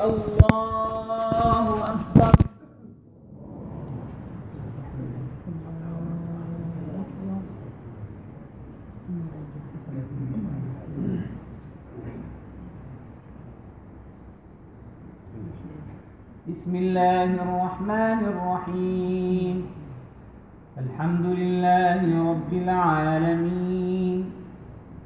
الله أكبر. بسم الله الرحمن الرحيم. الحمد لله رب العالمين.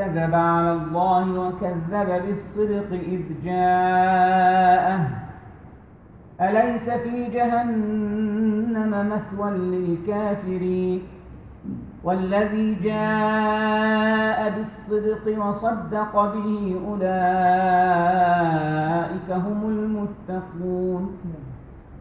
كذب على الله وكذب بالصدق إذ جاءه. أليس في جهنم مثوى للكافرين؟ والذي جاء بالصدق وصدق به أولئك هم المتقون.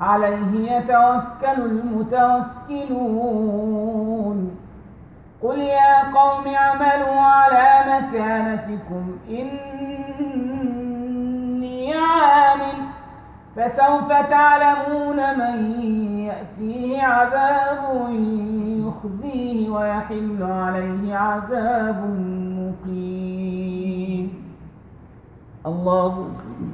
عليه يتوكل المتوكلون. قل يا قوم اعملوا على مكانتكم إني عامل فسوف تعلمون من يأتيه عذاب يخزيه ويحل عليه عذاب مقيم. الله أكبر.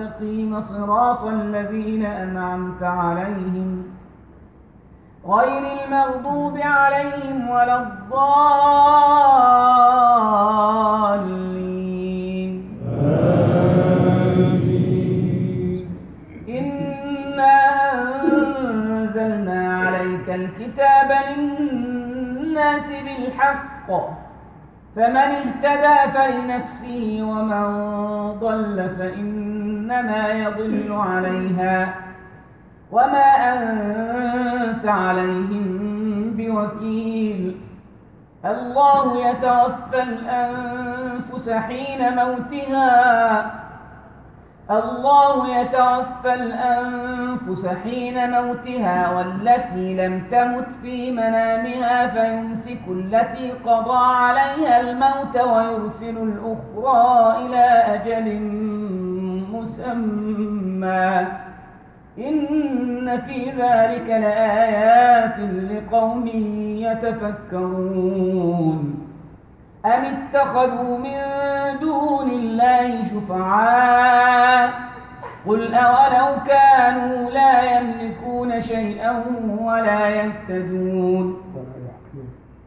المستقيم صراط الذين أنعمت عليهم غير المغضوب عليهم ولا الضالين. إنا أنزلنا عليك الكتاب للناس بالحق. فمن اهتدى فلنفسه ومن ضل فإنما يضل عليها وما أنت عليهم بوكيل. الله يتوفى الأنفس حين موتها. الله يتوفى الأنفس حين موتها والتي لم تمت في منامها فيمسك التي قضى عليها الموت ويرسل الأخرى إلى أجل مسمى. إن في ذلك لآيات لقوم يتفكرون. أم اتخذوا من دون الله شفعاء؟ قل أولو كانوا لا يملكون شيئا ولا يهتدون.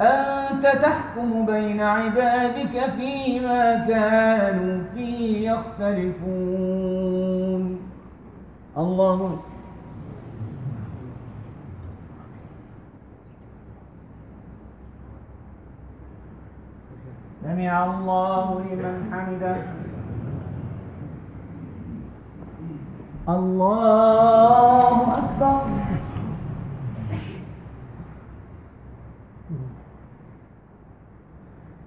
أنت تحكم بين عبادك فيما كانوا فيه يختلفون. الله. سمع الله لمن حمده. الله أكبر.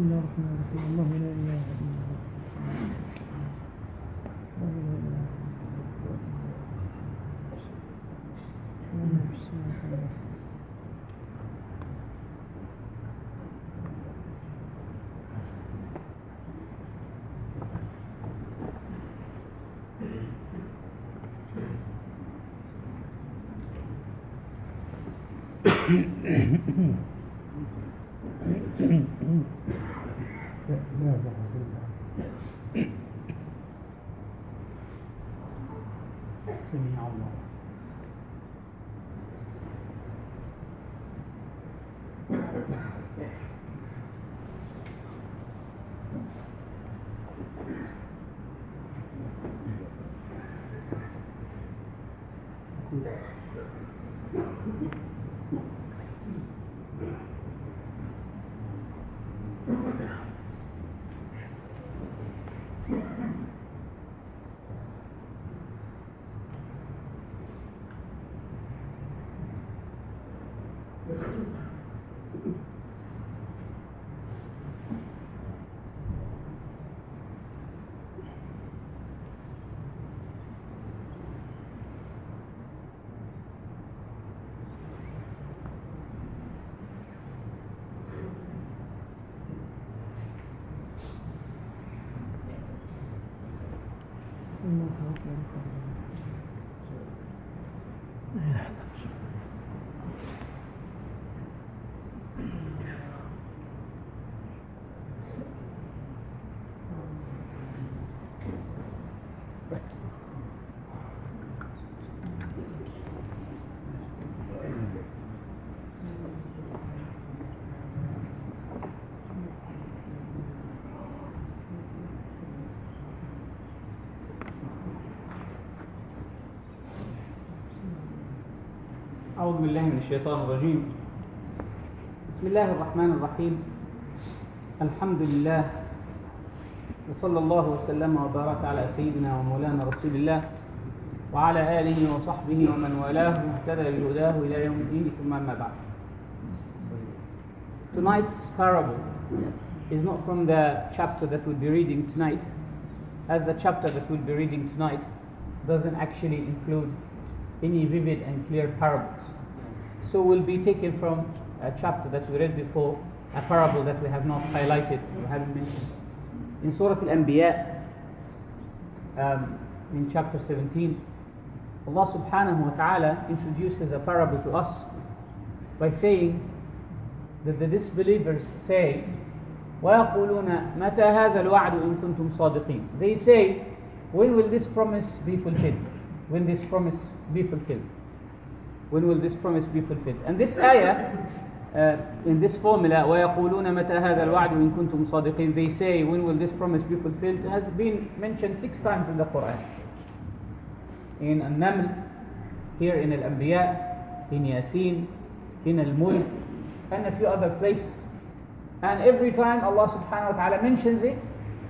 بسم الله الرحمن الرحيم. الله لا إله إلا أعوذ بالله من الشيطان الرجيم. بسم الله الرحمن الرحيم. الحمد لله وصلى الله وسلم وبارك على سيدنا ومولانا رسول الله وعلى آله وصحبه ومن والاه واهتدى بهداه إلى يوم الدين ثم أما بعد. Tonight's parable is not from the chapter that we'll be reading tonight, as the chapter that we'll be reading tonight doesn't actually include any vivid and clear parables. So we'll be taken from a chapter that we read before, a parable that we have not highlighted, we haven't mentioned. In Surah Al-Anbiya, um, in chapter 17, Allah subhanahu wa ta'ala introduces a parable to us by saying that the disbelievers say, وَيَقُولُونَ مَتَى هَذَا الْوَعْدُ إِن كُنتُمْ صَادِقِينَ They say, when will this promise be fulfilled? When this promise be fulfilled? When will this promise be fulfilled? And this ayah, uh, in this formula, وَيَقُولُونَ مَتَى هَذَا الْوَعْدُ إِن كُنتُمْ صَادِقِينَ They say, when will this promise be fulfilled? has been mentioned six times in the Quran. In An-Naml, here in Al-Anbiya, in Yasin, in Al-Mulk, and a few other places. And every time Allah subhanahu wa ta'ala mentions it,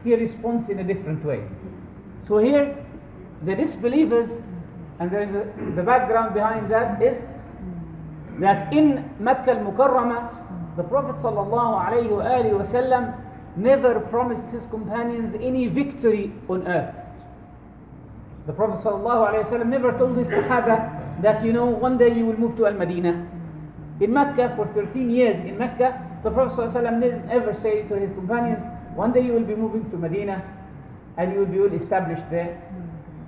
He responds in a different way. So here, the disbelievers, and there is a, the background behind that is that in Mecca al-Mukarramah, the Prophet sallallahu never promised his companions any victory on earth. The Prophet sallallahu never told his Sahaba that, you know, one day you will move to Al-Madinah. In Mecca, for 13 years in Mecca, the Prophet sallallahu didn't ever say to his companions, one day you will be moving to Medina and you will be established there.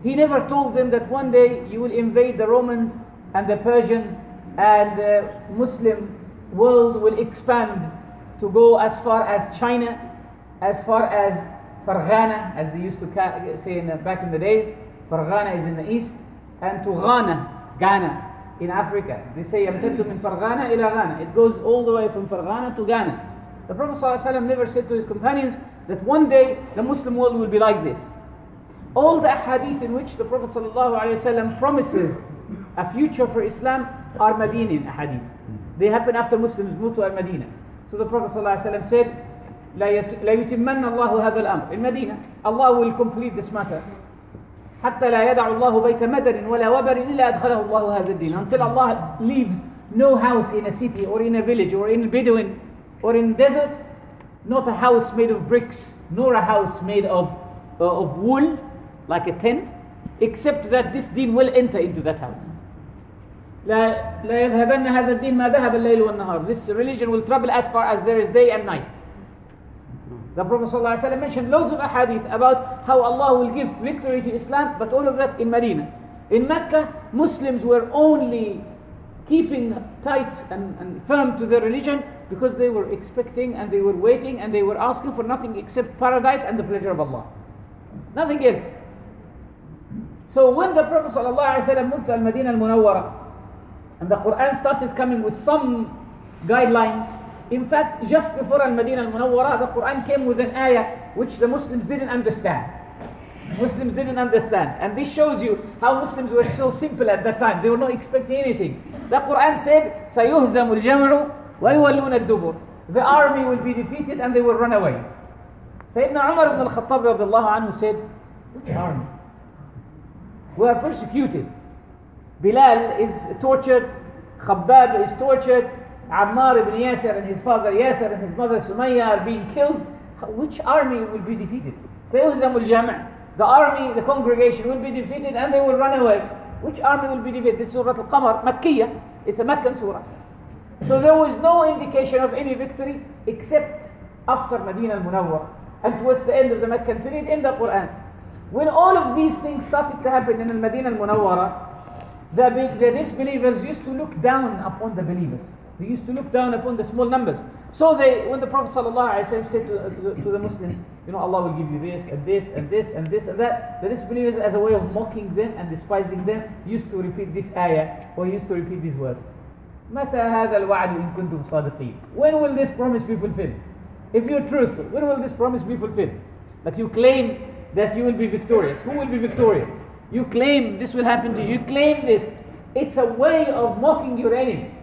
He never told them that one day you will invade the Romans and the Persians and the Muslim world will expand to go as far as China, as far as Farghana, as they used to say in the, back in the days. Farghana is in the east, and to Ghana, Ghana in Africa. They say, "Amtattu min Farghana ila Ghana." It goes all the way from Farghana to Ghana. The Prophet ﷺ never said to his companions that one day the Muslim world will be like this All the hadith in which the Prophet ﷺ promises a future for Islam are Medinian hadith. They happen after Muslims move to Al-Madinah. So the Prophet ﷺ said, لا يت- لا يتمن الله هذا الأمر. In Medina, Allah will complete this matter. حتى لا يدع الله بيت مدر ولا وبر إلا أدخله الله هذا الدين. Until Allah leaves no house in a city or in a village or in Bedouin or in desert, not a house made of bricks, nor a house made of, uh, of wool, like a tent, except that this deen will enter into that house. لا لا يذهبن هذا الدين ما ذهب الليل والنهار. This religion will travel as far as there is day and night. The Prophet ﷺ mentioned loads of ahadith about how Allah will give victory to Islam, but all of that in Medina. In Mecca, Muslims were only keeping tight and, and firm to their religion because they were expecting and they were waiting and they were asking for nothing except paradise and the pleasure of Allah. Nothing else. So when the Prophet ﷺ moved to Al-Madinah Al-Munawwara and the Quran started coming with some guidelines, in fact, just before Al-Madinah Al-Munawwara, the Quran came with an ayah which the Muslims didn't understand. Muslims didn't understand. And this shows you how Muslims were so simple at that time. They were not expecting anything. The Quran said, سَيُهْزَمُ الْجَمْعُ وَيُوَلُّونَ الدُّبُرِ The army will be defeated and they will run away. Sayyidina Umar ibn al-Khattab radiallahu anhu said, which army? who are persecuted. Bilal is tortured, Khabbab is tortured, Ammar ibn Yasir and his father Yasir and his mother Sumayya are being killed. Which army will be defeated? The army, the congregation will be defeated and they will run away. Which army will be defeated? This is Surah Al-Qamar, Makkiyah. It's a Meccan surah. So there was no indication of any victory except after Medina al-Munawwar and towards the end of the Meccan period in the Quran. When all of these things started to happen in Medina al-Munawwara, the, be- the disbelievers used to look down upon the believers. They used to look down upon the small numbers. So they, when the Prophet ﷺ said to, to, to the Muslims, you know, Allah will give you this and this and this and this and that, the disbelievers, as a way of mocking them and despising them, used to repeat this ayah or used to repeat these words. متى هذا الوعد إن كنتم صادقين? When will this promise be fulfilled? If you're truthful, when will this promise be fulfilled? That you claim that you will be victorious. Who will be victorious? You claim this will happen to you. You claim this. It's a way of mocking your enemy.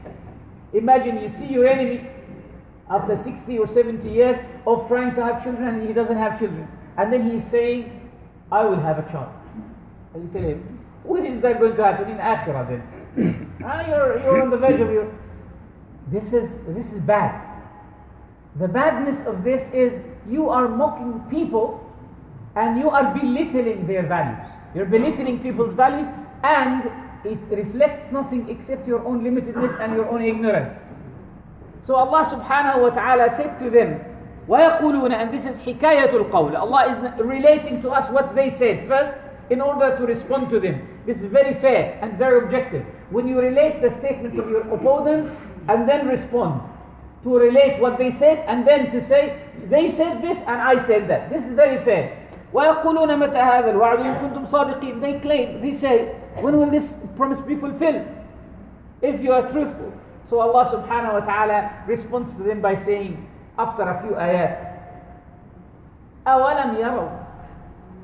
Imagine you see your enemy after 60 or 70 years of trying to have children and he doesn't have children. And then he's saying, I will have a child. And you tell him, when is that going to happen? In Akhirah then. ah, you're, you're on the verge of your... This is, this is bad. The badness of this is you are mocking people and you are belittling their values. You're belittling people's values and it reflects nothing except your own limitedness and your own ignorance. So Allah subhanahu wa ta'ala said to them, وَيَقُولُونَ And this is حكاية القول. Allah is relating to us what they said first in order to respond to them. This is very fair and very objective. When you relate the statement of your opponent and then respond to relate what they said and then to say, they said this and I said that. This is very fair. ويقولون متى هذا الوعد إن كنتم صادقين They claim, they say, when will this promise be fulfilled? If you are truthful. So Allah subhanahu wa ta'ala responds to them by saying, after a few ayat, أولم يروا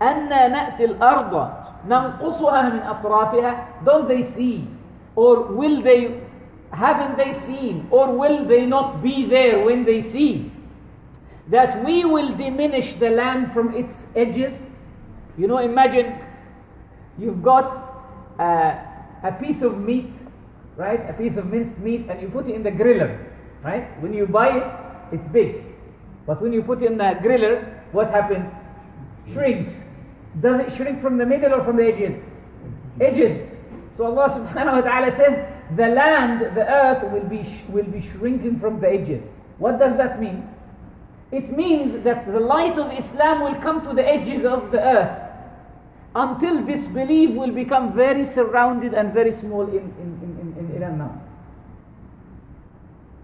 أنا نأتي الأرض ننقصها من أطرافها Don't they see? Or will they, haven't they seen? Or will they not be there when they see? That we will diminish the land from its edges? You know, imagine you've got uh, a piece of meat, right? A piece of minced meat, and you put it in the griller, right? When you buy it, it's big. But when you put it in the griller, what happens? Shrinks. Does it shrink from the middle or from the edges? Edges. So Allah subhanahu wa ta'ala says, the land, the earth will be, will be shrinking from the edges. What does that mean? It means that the light of Islam will come to the edges of the earth until disbelief will become very surrounded and very small in, in, in, in, in Iran now.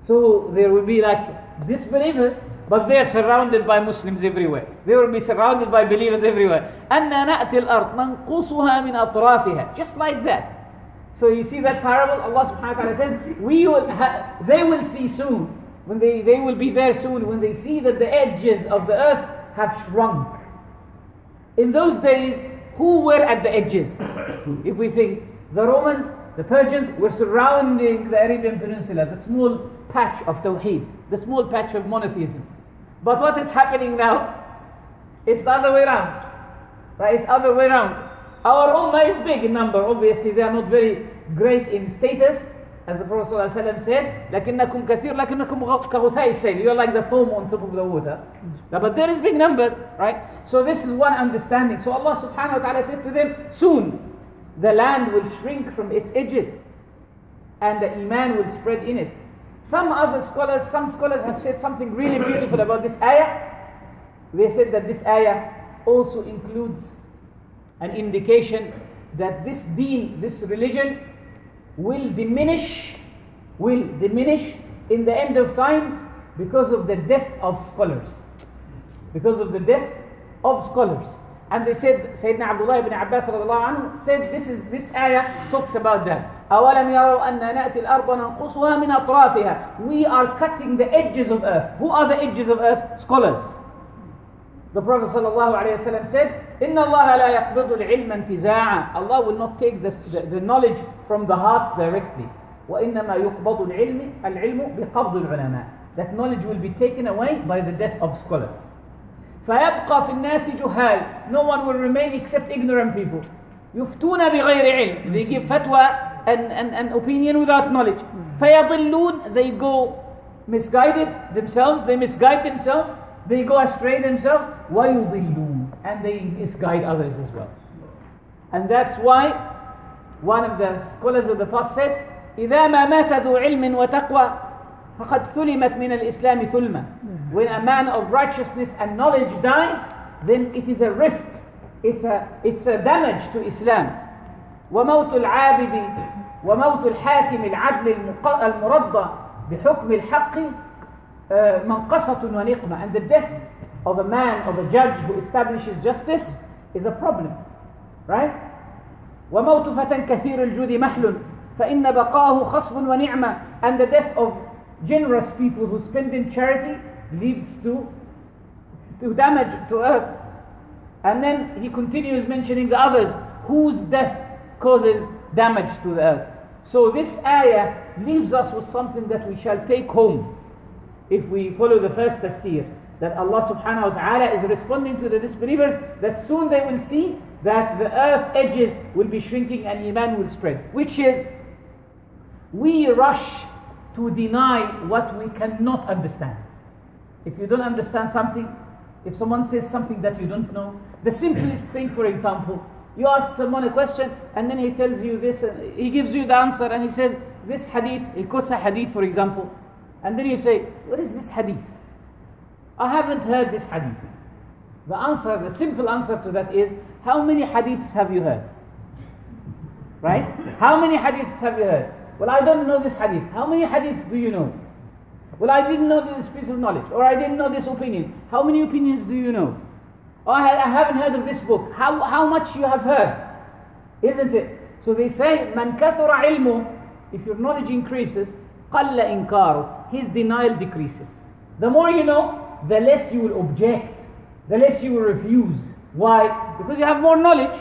So there will be like disbelievers, but they are surrounded by Muslims everywhere. They will be surrounded by believers everywhere. أَنَّا نَأْتِي الْأَرْض نَنْقُصُهَا مِنْ أَطْرَافِهَا Just like that. So you see that parable? Allah subhanahu wa ta'ala says, we will ha- they will see soon, when they, they will be there soon, when they see that the edges of the earth have shrunk. In those days, who were at the edges? if we think the Romans, the Persians were surrounding the Arabian Peninsula, the small patch of Tawheed, the small patch of monotheism. But what is happening now? It's the other way around. Right? It's other way around. Our ummah is big in number. Obviously, they are not very great in status, as the Prophet ﷺ said. لكنكم كثير لكنكم غ- كغثاء السيل. You're like the foam on top of the water. Yeah, But there is big numbers, right? So this is one understanding. So Allah subhanahu wa ta'ala said to them, soon the land will shrink from its edges and the iman will spread in it. Some other scholars, some scholars have said something really beautiful about this ayah. They said that this ayah also includes an indication that this deen, this religion, will diminish, will diminish in the end of times because of the death of scholars. Because of the death of scholars. And they said, Sayyidina Abdullah ibn Abbas radiallahu anhu said, this is this ayah talks about that. أَوَلَمْ يَرَوْا أَنَّا نَأْتِي الْأَرْضَ نَنْقُصُهَا مِنْ أَطْرَافِهَا We are cutting the edges of earth. Who are the edges of earth? Scholars. The Prophet ﷺ said, إِنَّ اللَّهَ لَا يَقْبِضُ الْعِلْمَ انْتِزَاعًا Allah will not take this, the, the knowledge from the hearts directly. وَإِنَّمَا يُقْبضُ الْعِلْمِ الْعِلْمُ بِقَبْضِ الْعُلَمَاءِ That knowledge will be taken away by the death of scholars. فيبقى في الناس جهال No one will remain except ignorant people يفتون بغير علم They give fatwa and, and, and opinion without knowledge فيضلون They go misguided themselves They misguide themselves They go astray themselves ويضلون And they misguide others as well And that's why one of the scholars of the past said إذا ما مات ذو علم وتقوى فقد ثلمت من الإسلام ثلمة When a man of righteousness and knowledge dies then it is a rift it's a, it's a damage to Islam وموت العابد وموت الحاكم العدل المق- المرضى بحكم الحق uh, منقصة ونقمة and the death of a man of a judge who establishes justice is a problem right وموت فتى كثير الجود محل فإن بقاه خصب ونعمة and the death of generous people who spend in charity leads to to damage to earth and then he continues mentioning the others whose death causes damage to the earth so this ayah leaves us with something that we shall take home if we follow the first tafsir that Allah subhanahu wa ta'ala is responding to the disbelievers that soon they will see that the earth edges will be shrinking and iman will spread. Which is we rush to deny what we cannot understand. If you don't understand something if someone says something that you don't know the simplest thing for example you ask someone a question and then he tells you this uh, he gives you the answer and he says this hadith he quotes a hadith for example and then you say what is this hadith I haven't heard this hadith. The answer, the simple answer to that is how many hadiths have you heard? Right? How many hadiths have you heard? Well, I don't know this hadith. How many hadiths do you know? Well, I didn't know this piece of knowledge, or I didn't know this opinion. How many opinions do you know? Oh, I, haven't heard of this book. How, how much you have heard? Isn't it? So they say, Man kathura ilmu, if your knowledge increases, qalla inkaru, his denial decreases. The more you know, the less you will object, the less you will refuse. Why? Because you have more knowledge.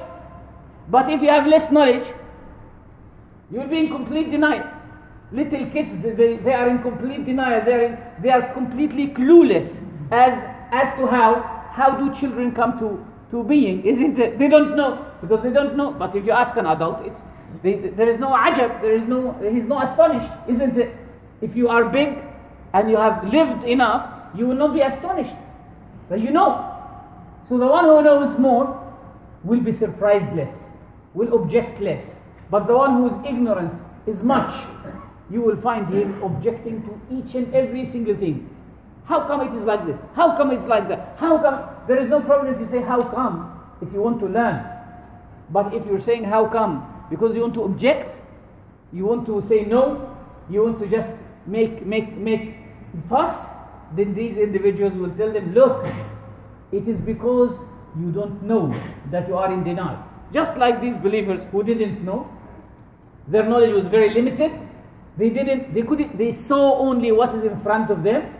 But if you have less knowledge, you will be in complete denial. Little kids, they- they, are in complete denial. They are, in, they are completely clueless as, as to how, how do children come to, to being, isn't it? They don't know because they don't know. But if you ask an adult, it's, they, there is no ajab, there is no, he's not astonished, isn't it? If you are big and you have lived enough, you will not be astonished. But you know. So the one who knows more will be surprised less, will object less. But the one whose ignorance is much, you will find him objecting to each and every single thing. How come it is like this? How come it's like that? How come? There is no problem if you say how come if you want to learn. But if you're saying how come because you want to object, you want to say no, you want to just make make make fuss, then these individuals will tell them, look, it is because you don't know that you are in denial. Just like these believers who didn't know, Their knowledge was very limited. They didn't, they couldn't, they saw only what is in front of them.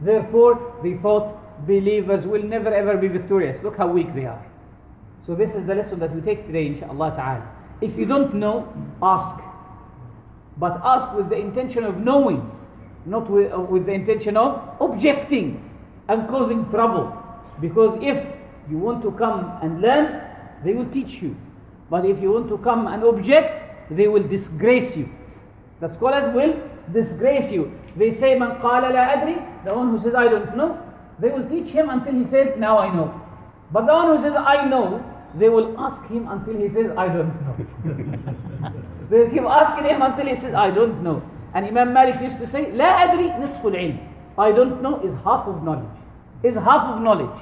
Therefore, they thought believers will never ever be victorious. Look how weak they are. So this is the lesson that we take today, inshallah ta'ala. If you don't know, ask. But ask with the intention of knowing, not with, uh, with the intention of objecting and causing trouble. Because if you want to come and learn, they will teach you. But if you want to come and object, they will disgrace you. The scholars will disgrace you. They say, Man qala la adri, the one who says, I don't know, they will teach him until he says, Now I know. But the one who says, I know, they will ask him until he says, I don't know. they will keep asking him until he says, I don't know. And Imam Malik used to say, La adri nisful ilm. I don't know is half of knowledge. Is half of knowledge.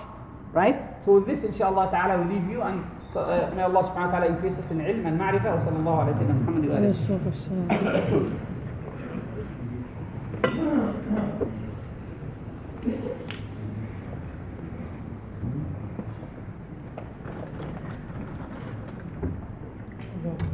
Right? So with this, inshallah ta'ala, we leave you and so, uh, may Allah subhanahu wa ta'ala increase us in ilm and ma'rifah. Wa sallallahu alayhi wa sallam. Muhammad wa عليه alihi. الصلاة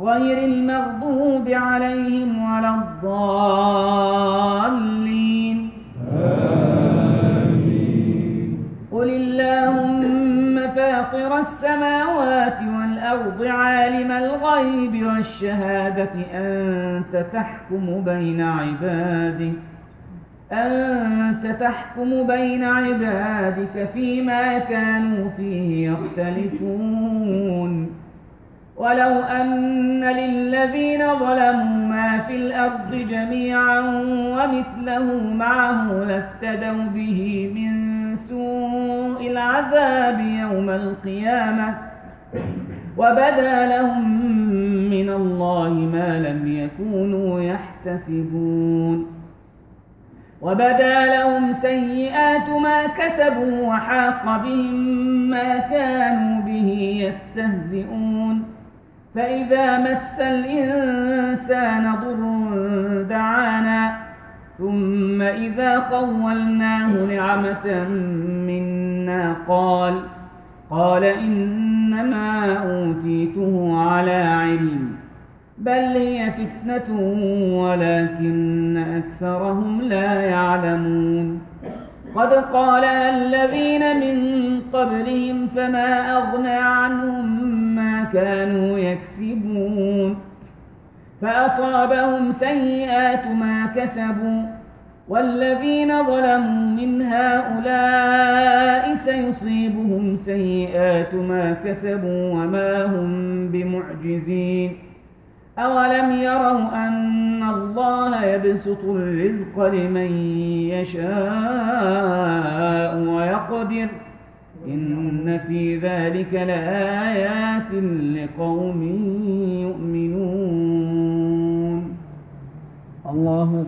غير المغضوب عليهم ولا الضالين. قل اللهم فاطر السماوات والأرض عالم الغيب والشهادة أنت تحكم بين عبادك أنت تحكم بين عبادك فيما كانوا فيه يختلفون. ولو أن للذين ظلموا ما في الأرض جميعا ومثله معه لافتدوا به من سوء العذاب يوم القيامة. وبدا لهم من الله ما لم يكونوا يحتسبون. وبدا لهم سيئات ما كسبوا وحاق بهم ما كانوا به يستهزئون. فإذا مس الإنسان ضر دعانا ثم إذا خولناه نعمة منا قال قال إنما أوتيته على علم بل هي فتنة ولكن أكثرهم لا يعلمون. قد قال الذين من قبلهم فما أغنى عنهم كانوا يكسبون. فأصابهم سيئات ما كسبوا. والذين ظلموا من هؤلاء سيصيبهم سيئات ما كسبوا وما هم بمعجزين. أولم يروا أن الله يبسط الرزق لمن يشاء ويقدر؟ إن في ذلك لآيات لقوم يؤمنون. الله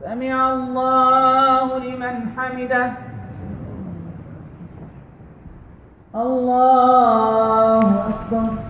سمع الله لمن حمده. الله أكبر.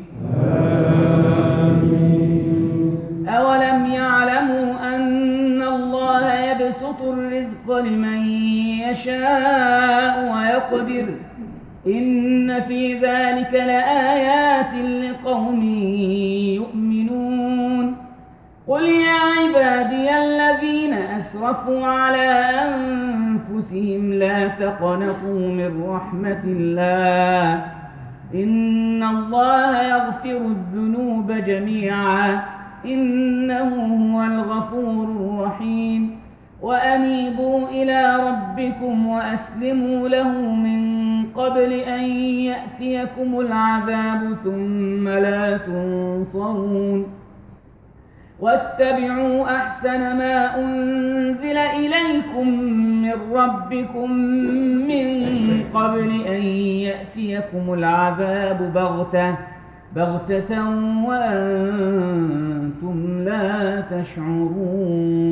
يبسط الرزق لمن يشاء ويقدر. إن في ذلك لآيات لقوم يؤمنون. قل يا عبادي الذين أسرفوا على أنفسهم لا تقنطوا من رحمة الله. إن الله يغفر الذنوب جميعا. إنه هو الغفور الرحيم. وأنيبوا إلى ربكم وأسلموا له من قبل أن يأتيكم العذاب ثم لا تنصرون. واتبعوا أحسن ما أنزل إليكم من ربكم من قبل أن يأتيكم العذاب بغتة بغتة وأنتم لا تشعرون.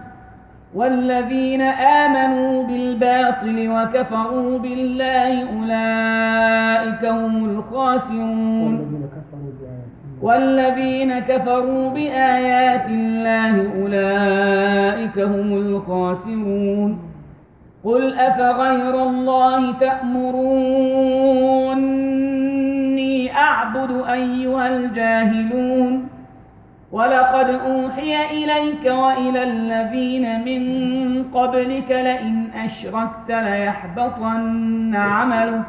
والذين آمنوا بالباطل وكفروا بالله أولئك هم الخاسرون. والذين كفروا بآيات الله أولئك هم الخاسرون. قل أفغير الله تأمروني أعبد أيها الجاهلون. ولقد أوحي إليك وإلى الذين من قبلك لئن أشركت ليحبطن عملك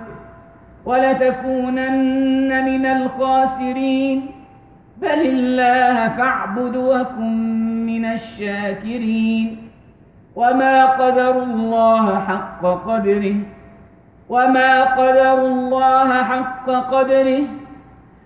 ولتكونن من الخاسرين بل الله فاعبد وكن من الشاكرين وما قدر الله حق قدره وما قدر الله حق قدره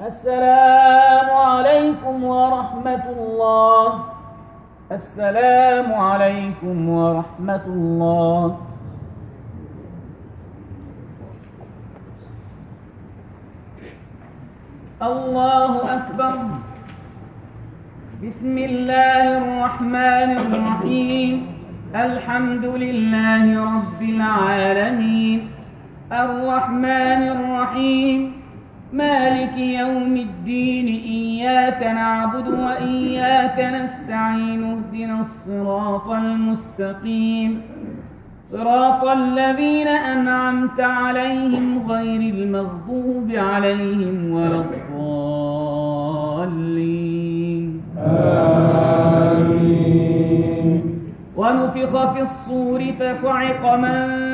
السلام عليكم ورحمة الله. السلام عليكم ورحمة الله. الله أكبر. بسم الله الرحمن الرحيم. الحمد لله رب العالمين. الرحمن الرحيم. مالك يوم الدين إياك نعبد وإياك نستعين اهدنا الصراط المستقيم. صراط الذين أنعمت عليهم غير المغضوب عليهم ولا الضالين. آمين. ونفخ في الصور فصعق من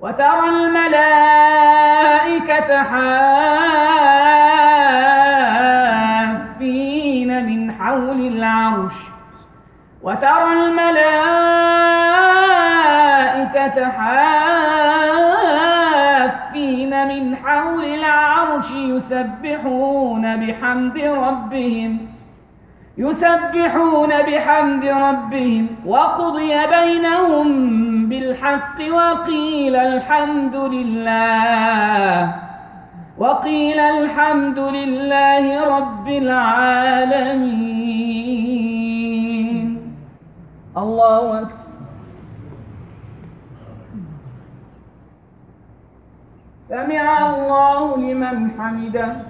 وترى الملائكة حافين من حول العرش. وترى الملائكة حافين من حول العرش يسبحون بحمد ربهم. يسبحون بحمد ربهم وقضي بينهم بالحق وقيل الحمد لله وقيل الحمد لله رب العالمين. الله أكبر. سمع الله لمن حمده.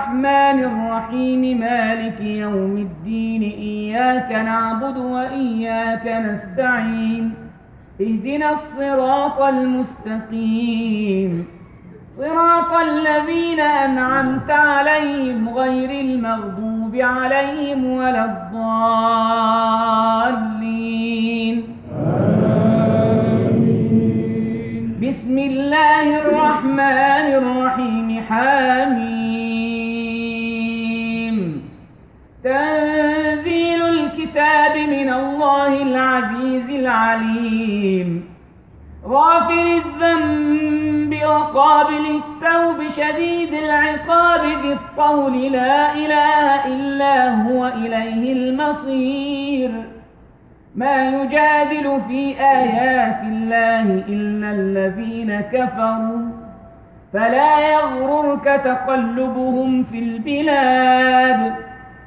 الرحيم مالك يوم الدين إياك نعبد وإياك نستعين اهدنا الصراط المستقيم. صراط الذين أنعمت عليهم غير المغضوب عليهم ولا الضالين. بسم الله الرحمن الرحيم حميم تنزيل الكتاب من الله العزيز العليم. غافر الذنب وقابل التوب شديد العقاب ذي الطول. لا إله إلا هو إليه المصير. ما يجادل في آيات الله إلا الذين كفروا. فلا يغررك تقلبهم في البلاد.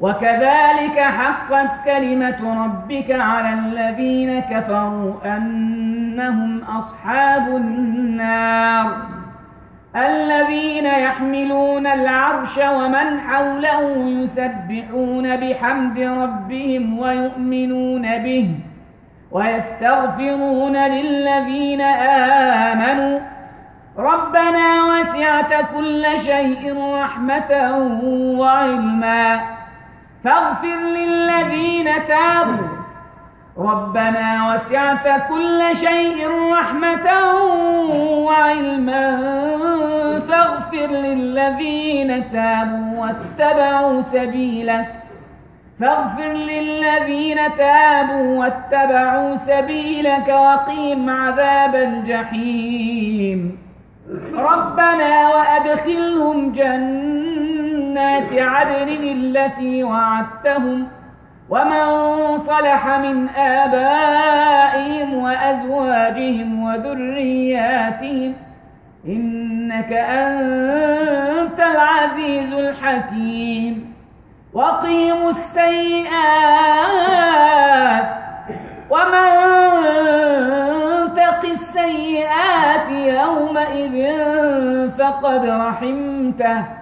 وكذلك حقت كلمة ربك على الذين كفروا أنهم أصحاب النار. الذين يحملون العرش ومن حوله يسبحون بحمد ربهم ويؤمنون به ويستغفرون للذين آمنوا. ربنا وسعت كل شيء رحمة وعلما. فاغفر للذين تابوا. ربنا وسعت كل شيء رحمة وعلما. فاغفر للذين تابوا واتبعوا سبيلك. فاغفر للذين تابوا واتبعوا سبيلك وقيم عذاب الجحيم. ربنا وأدخلهم جنات عدن التي وعدتهم ومن صلح من آبائهم وأزواجهم وذرياتهم إنك أنت العزيز الحكيم وقيموا السيئات ومن تق السيئات يومئذ فقد رحمته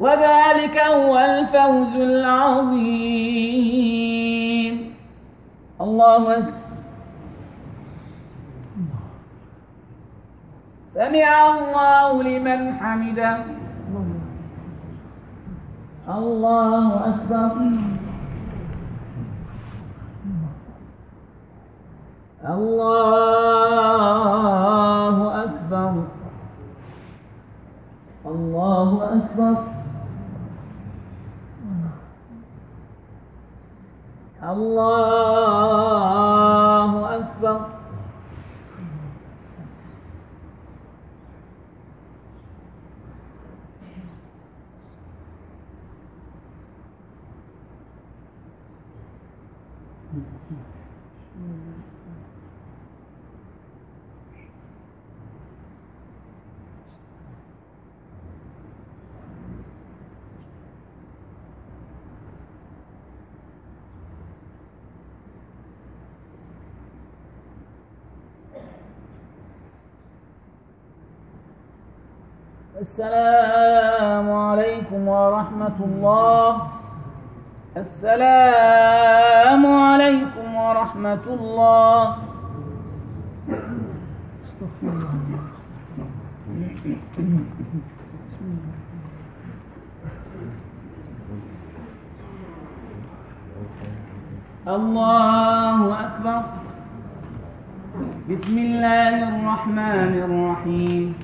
وذلك هو الفوز العظيم. الله أكبر. سمع الله لمن حمده. الله أكبر. الله أكبر الله أكبر الله أكبر السلام عليكم ورحمة الله. السلام عليكم ورحمة الله. الله أكبر. بسم الله الرحمن الرحيم.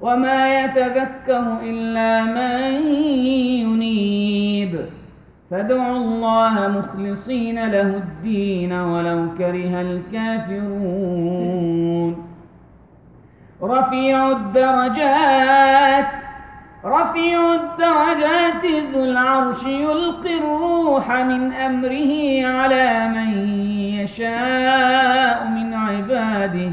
وما يتذكر إلا من ينيب فادعوا الله مخلصين له الدين ولو كره الكافرون. رفيع الدرجات رفيع الدرجات ذو العرش يلقي الروح من أمره على من يشاء من عباده.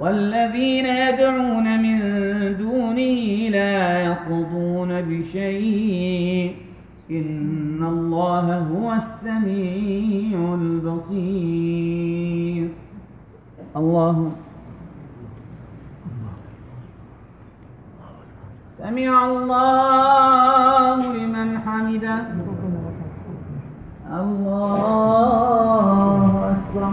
والذين يدعون من دونه لا يقضون بشيء. إن الله هو السميع البصير. الله. سمع الله لمن حمده. الله أكبر.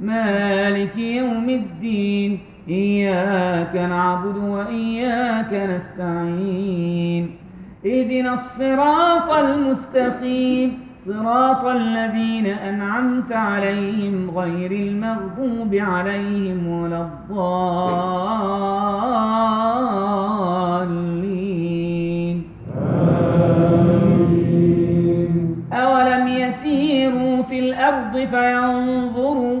مالك يوم الدين إياك نعبد وإياك نستعين. اهدنا الصراط المستقيم صراط الذين أنعمت عليهم غير المغضوب عليهم ولا الضالين. أولم يسيروا في الأرض فينظروا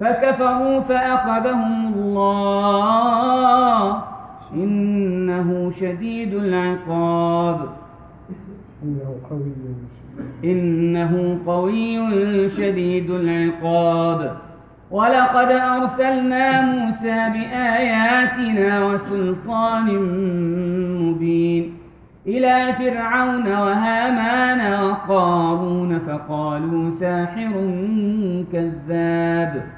فكفروا فأخذهم الله. إنه شديد العقاب. إنه قوي إنه قوي شديد العقاب. ولقد أرسلنا موسى بآياتنا وسلطان مبين إلى فرعون وهامان وقارون فقالوا ساحر كذاب.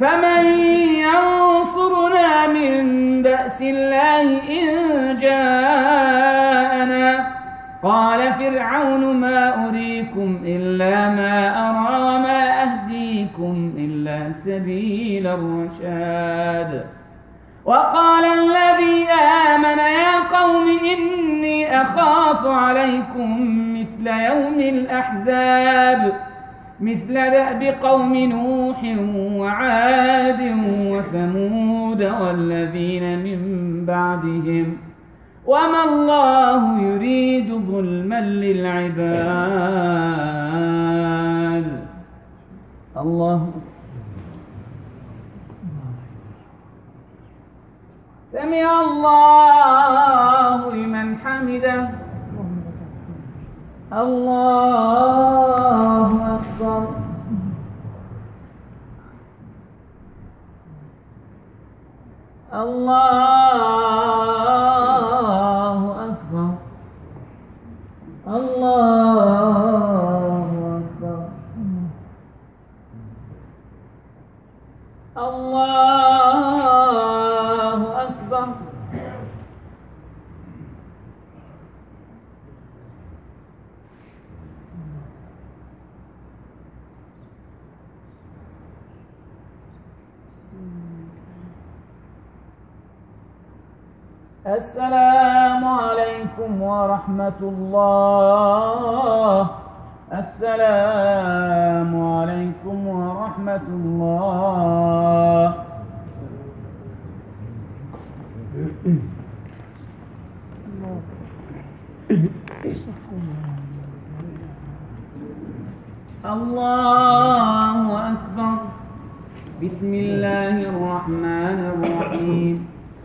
فمن ينصرنا من بأس الله إن جاءنا. قال فرعون ما أريكم إلا ما أرى وما أهديكم إلا سبيل الرشاد. وقال الذي آمن يا قوم إني أخاف عليكم مثل يوم الأحزاب. مثل دأب قوم نوح وعاد وثمود والذين من بعدهم. وما الله يريد ظلما للعباد. الله. سمع الله لمن حمده. الله أكبر. الله أكبر الله أكبر الله أكبر السلام عليكم ورحمة الله. السلام عليكم ورحمة الله. الله أكبر. بسم الله الرحمن الرحيم.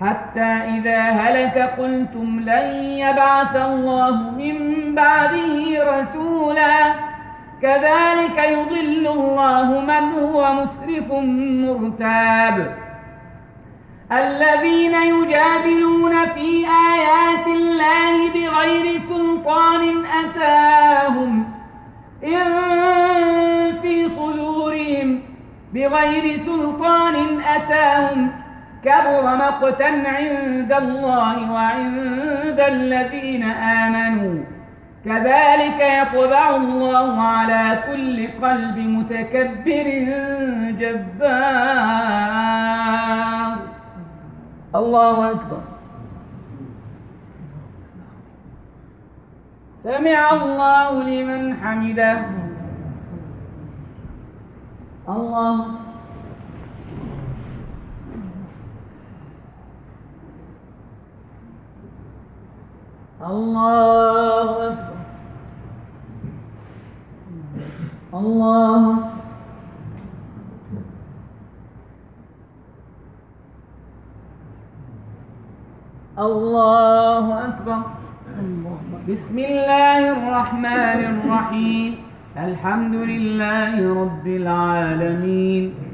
حتى إذا هلك قلتم لن يبعث الله من بعده رسولا. كذلك يضل الله من هو مسرف مرتاب. الذين يجادلون في آيات الله بغير سلطان أتاهم إن في صدورهم بغير سلطان أتاهم كبر مقتا عند الله وعند الذين آمنوا. كذلك يطبع الله على كل قلب متكبر جبار. الله أكبر. سمع الله لمن حمده. الله الله أكبر. الله الله أكبر. بسم الله الرحمن الرحيم. الحمد لله رب العالمين.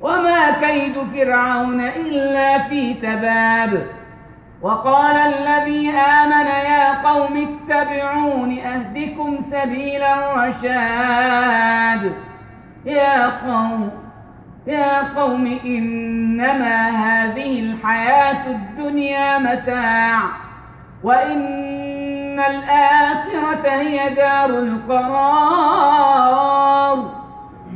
وما كيد فرعون إلا في تباب. وقال الذي آمن يا قوم اتبعون أهدكم سبيل الرشاد. يا قوم يا قوم إنما هذه الحياة الدنيا متاع. وإن الآخرة هي دار القرار.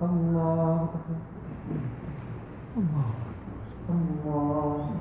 الله الله الله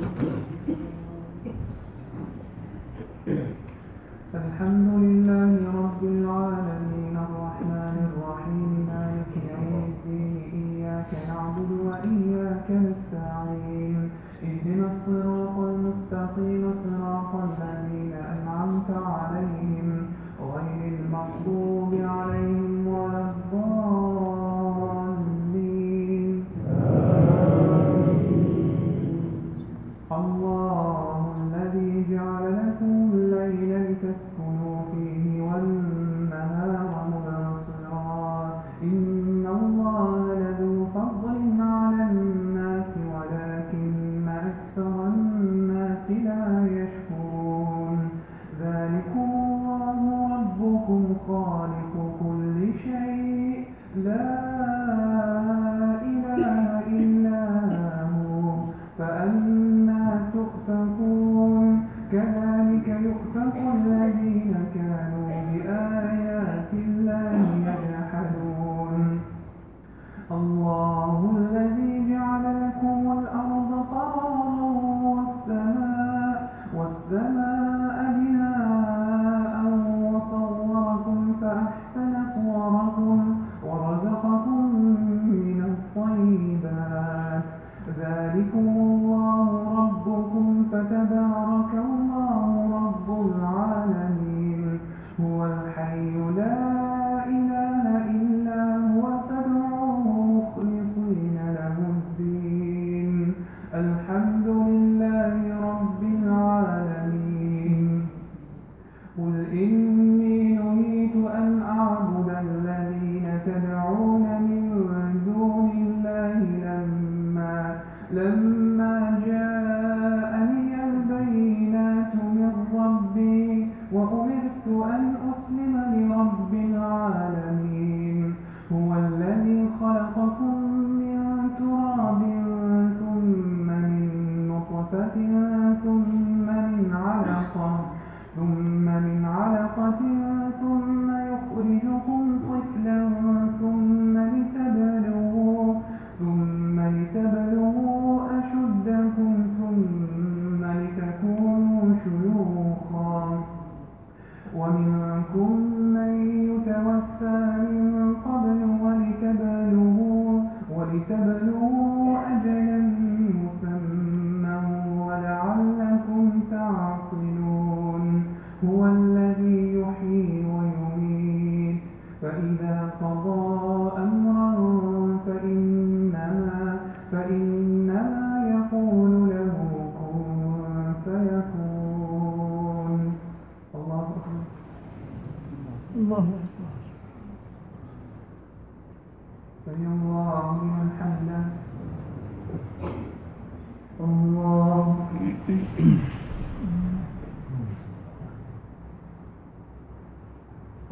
Mm-hmm.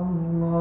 الله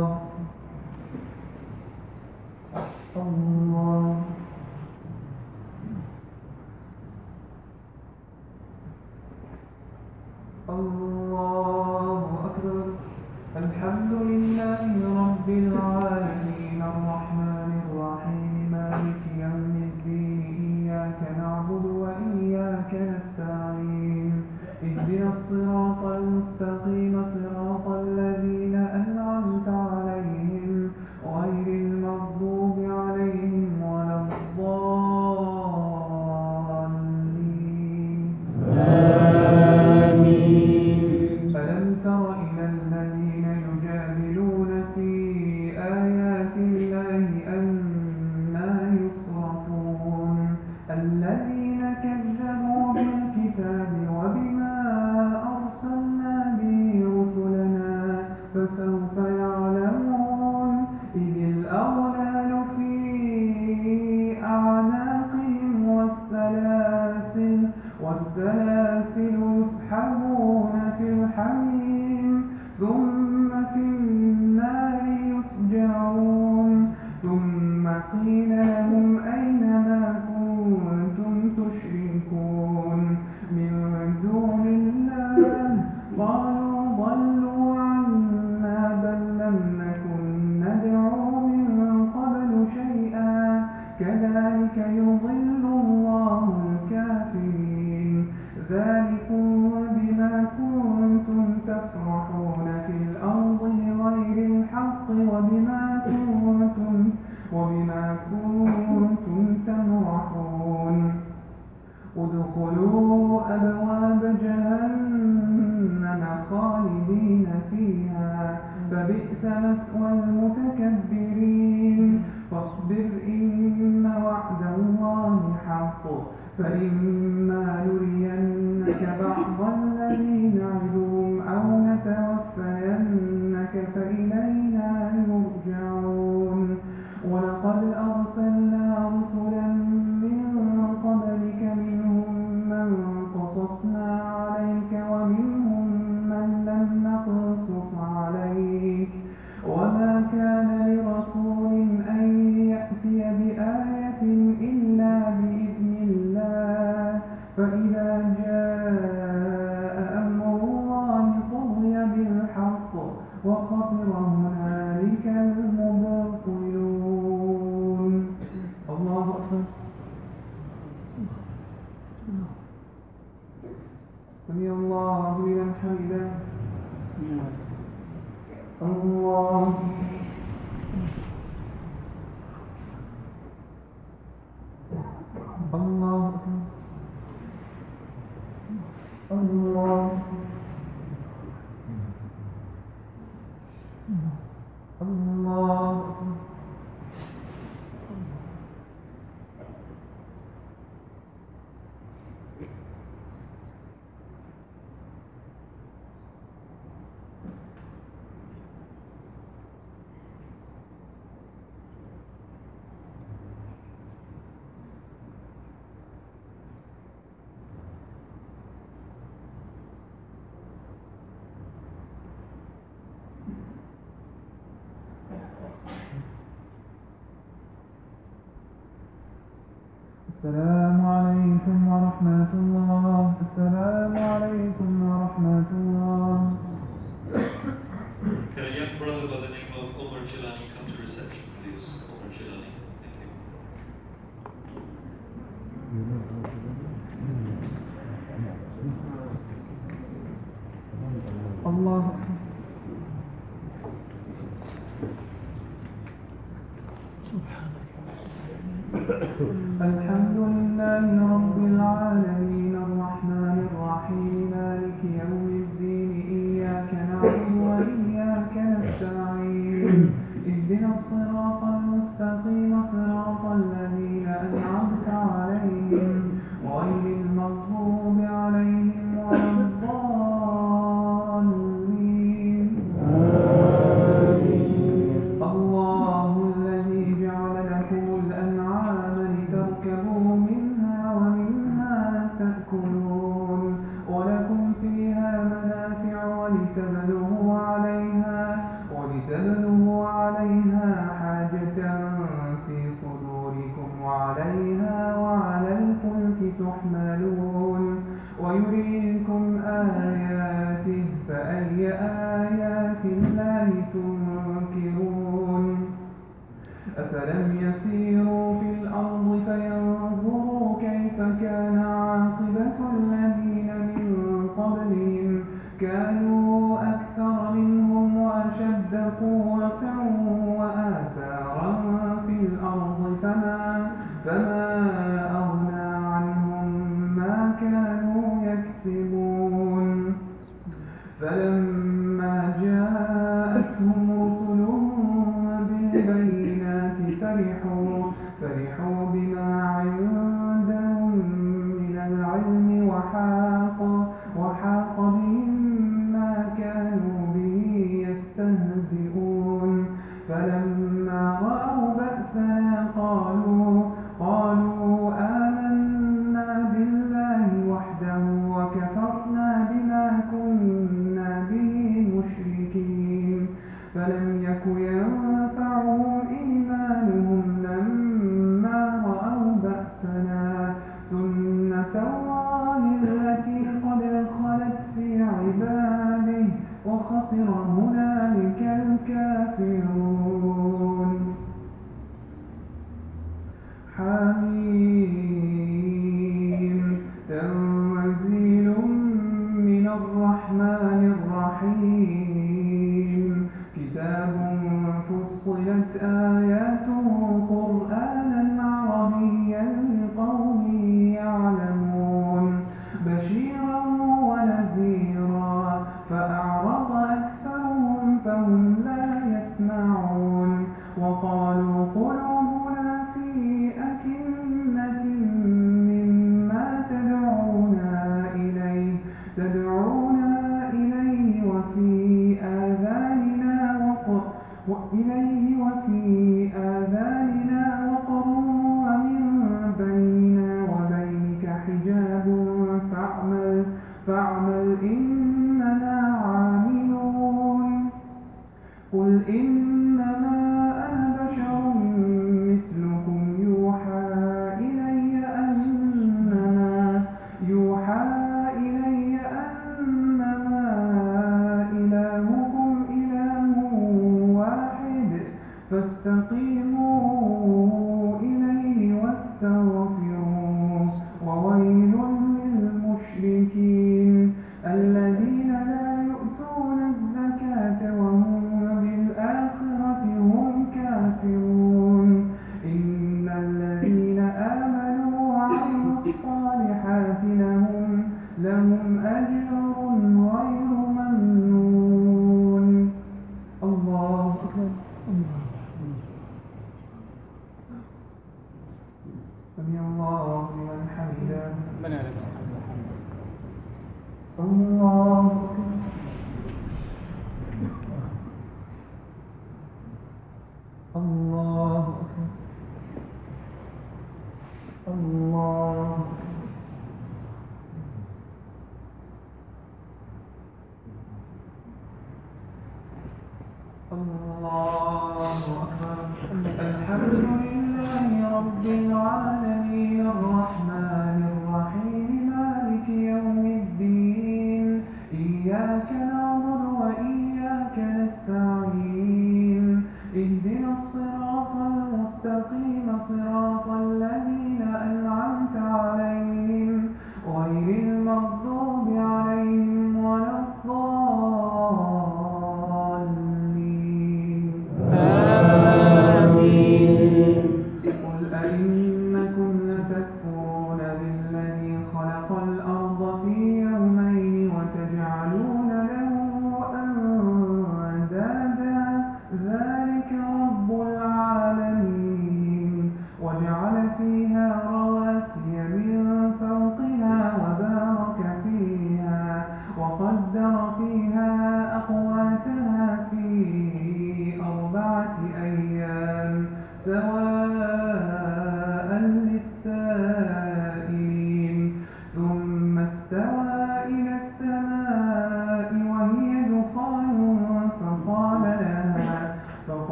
السلام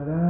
السلام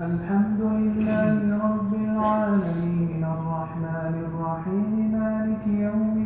الحمد لله رب العالمين الرحمن الرحيم مالك يوم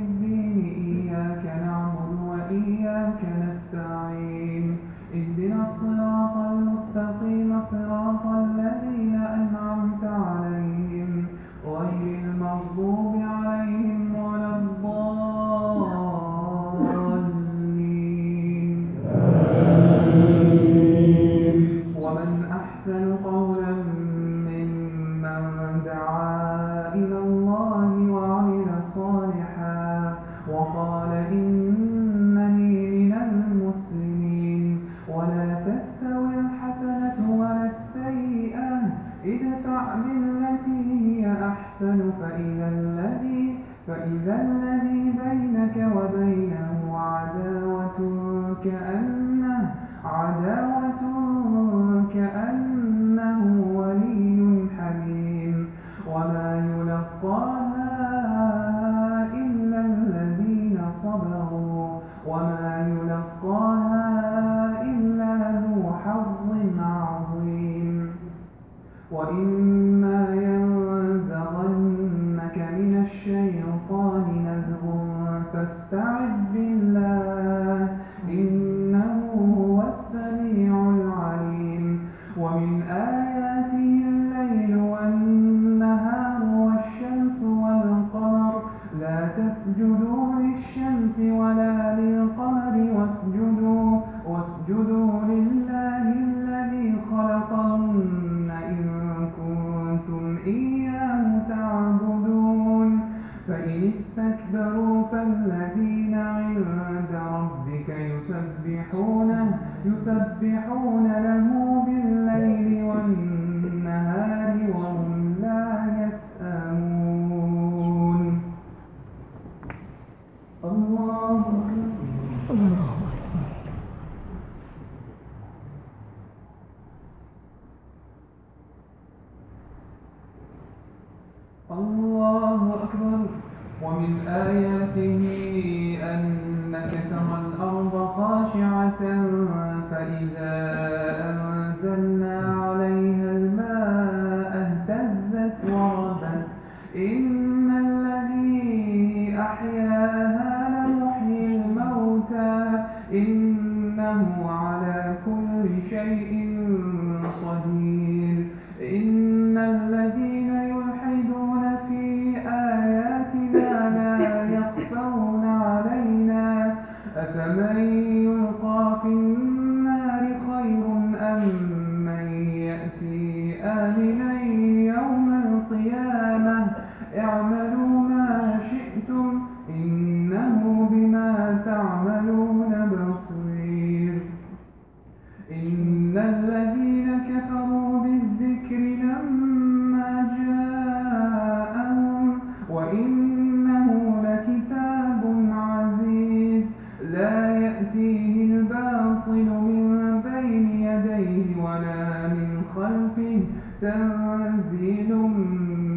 فيه تنزيل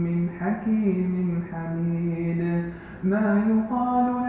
من حكيم حميد. ما يقال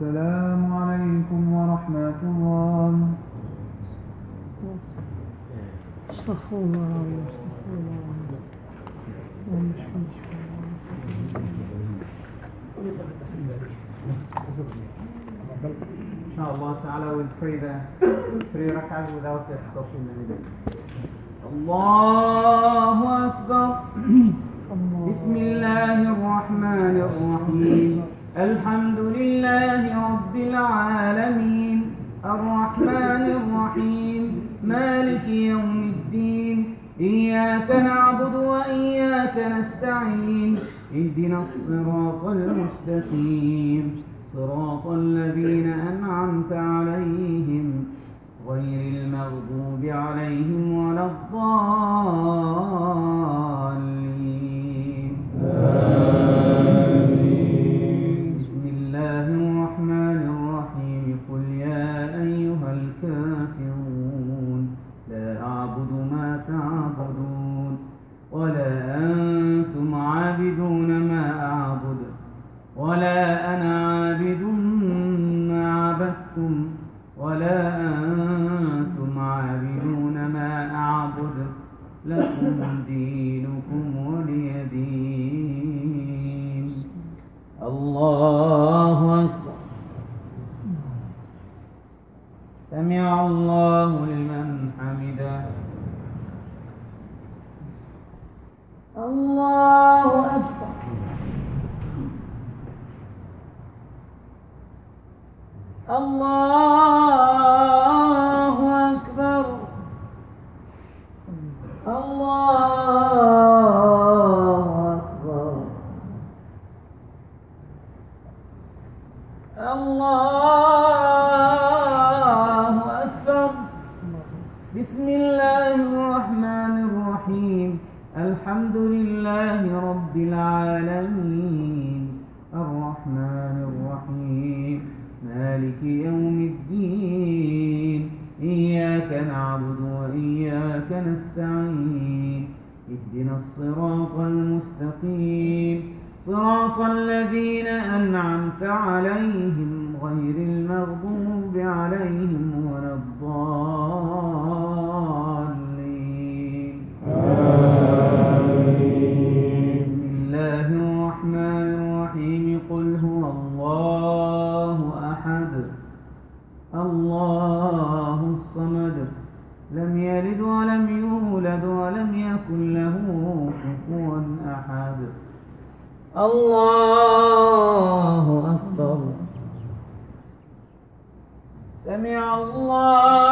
السلام عليكم ورحمة الله استغفر الله العظيم استغفر الله العظيم Inshallah ta'ala we'll pray the three rak'ahs without the stopping the. Allah سمع الله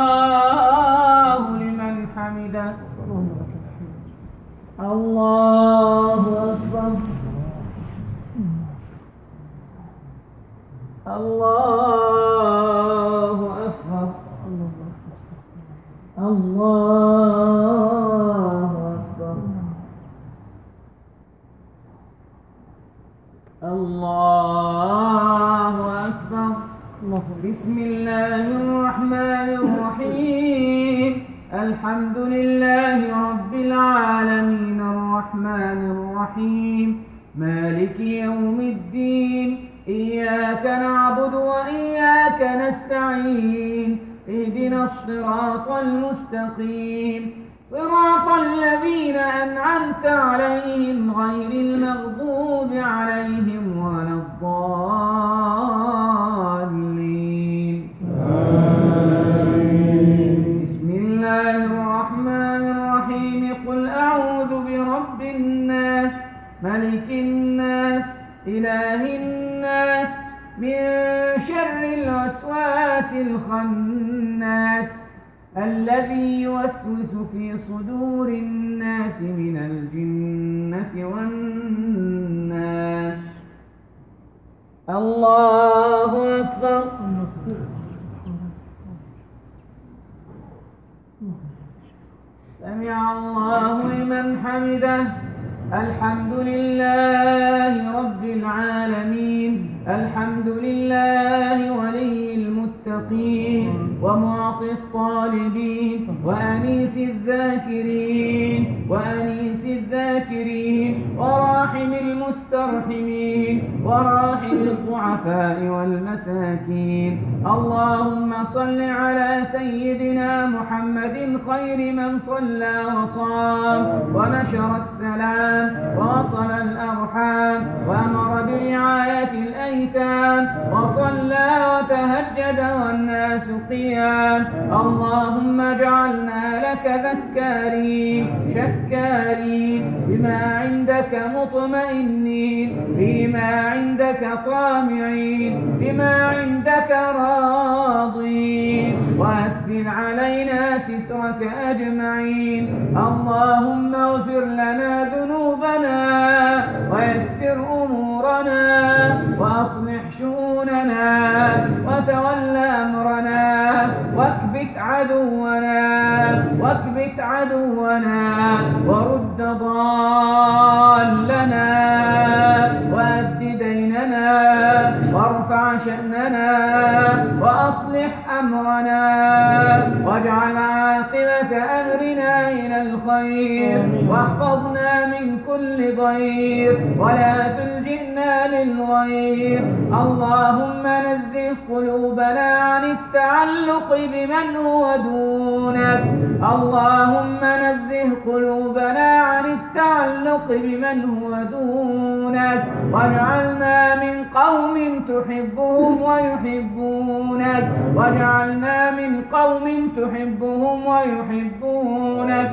ويحبونك. واجعلنا من قوم تحبهم ويحبونك.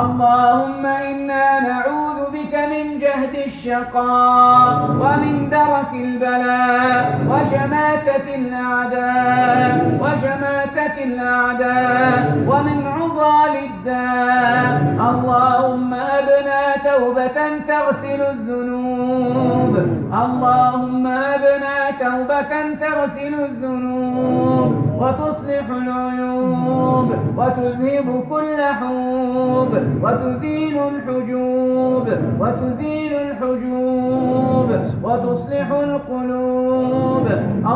اللهم إنا نعوذ بك من جهد الشقاء ومن درك البلاء وشماتة الأعداء وشماتة الأعداء ومن عضال الداء. اللهم أبنا توبة تغسل الذنوب. اللهم أبنا توبة تغسل الذنوب. وتصلح العيوب وتذهب كل حوب وتزيل الحجوب وتزيل الحجوب وتصلح القلوب.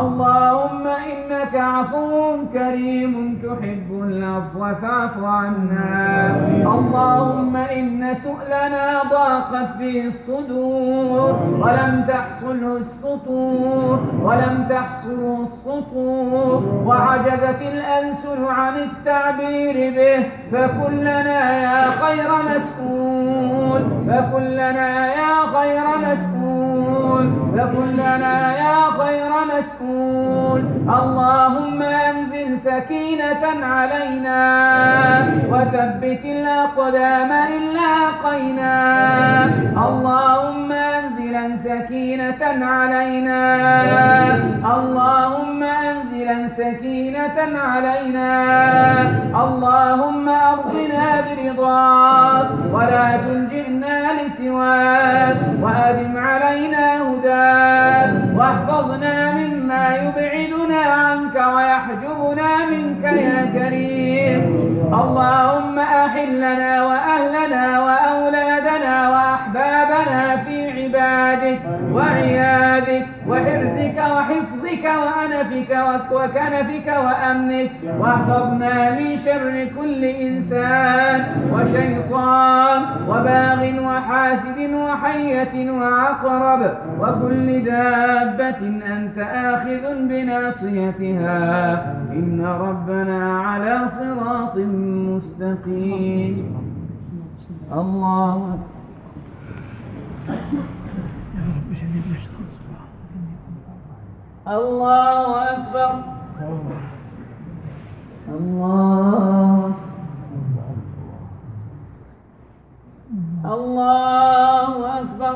اللهم إنك عفو كريم تحب العفو فاعف عنا. اللهم إن سؤلنا ضاقت به الصدور ولم تحصله السطور ولم تحصله السطور. وعجزت الألسن عن التعبير به فكلنا يا خير مسؤول فكلنا يا خير مسؤول فكلنا يا خير مسؤول. اللهم أنزل سكينة علينا وثبت الأقدام إن لاقينا. اللهم أنزلا سكينة علينا. اللهم أنزلا سكينة علينا. اللهم أرضنا برضاك ولا تلجئنا لسواك. وأدم علينا هداك واحفظنا مما يبعدنا عنك ويحجبنا منك يا كريم. اللهم أحلنا وأهلنا وأولادنا وأحبابنا في عبادك وعيادك. وحرزك وحفظك وأنفك وكنفك وأمنك. واحفظنا من شر كل إنسان وشيطان وباغ وحاسد وحية وعقرب. وكل دابة أنت آخذ بناصيتها. إن ربنا على صراط مستقيم. الله الله أكبر. الله. الله أكبر.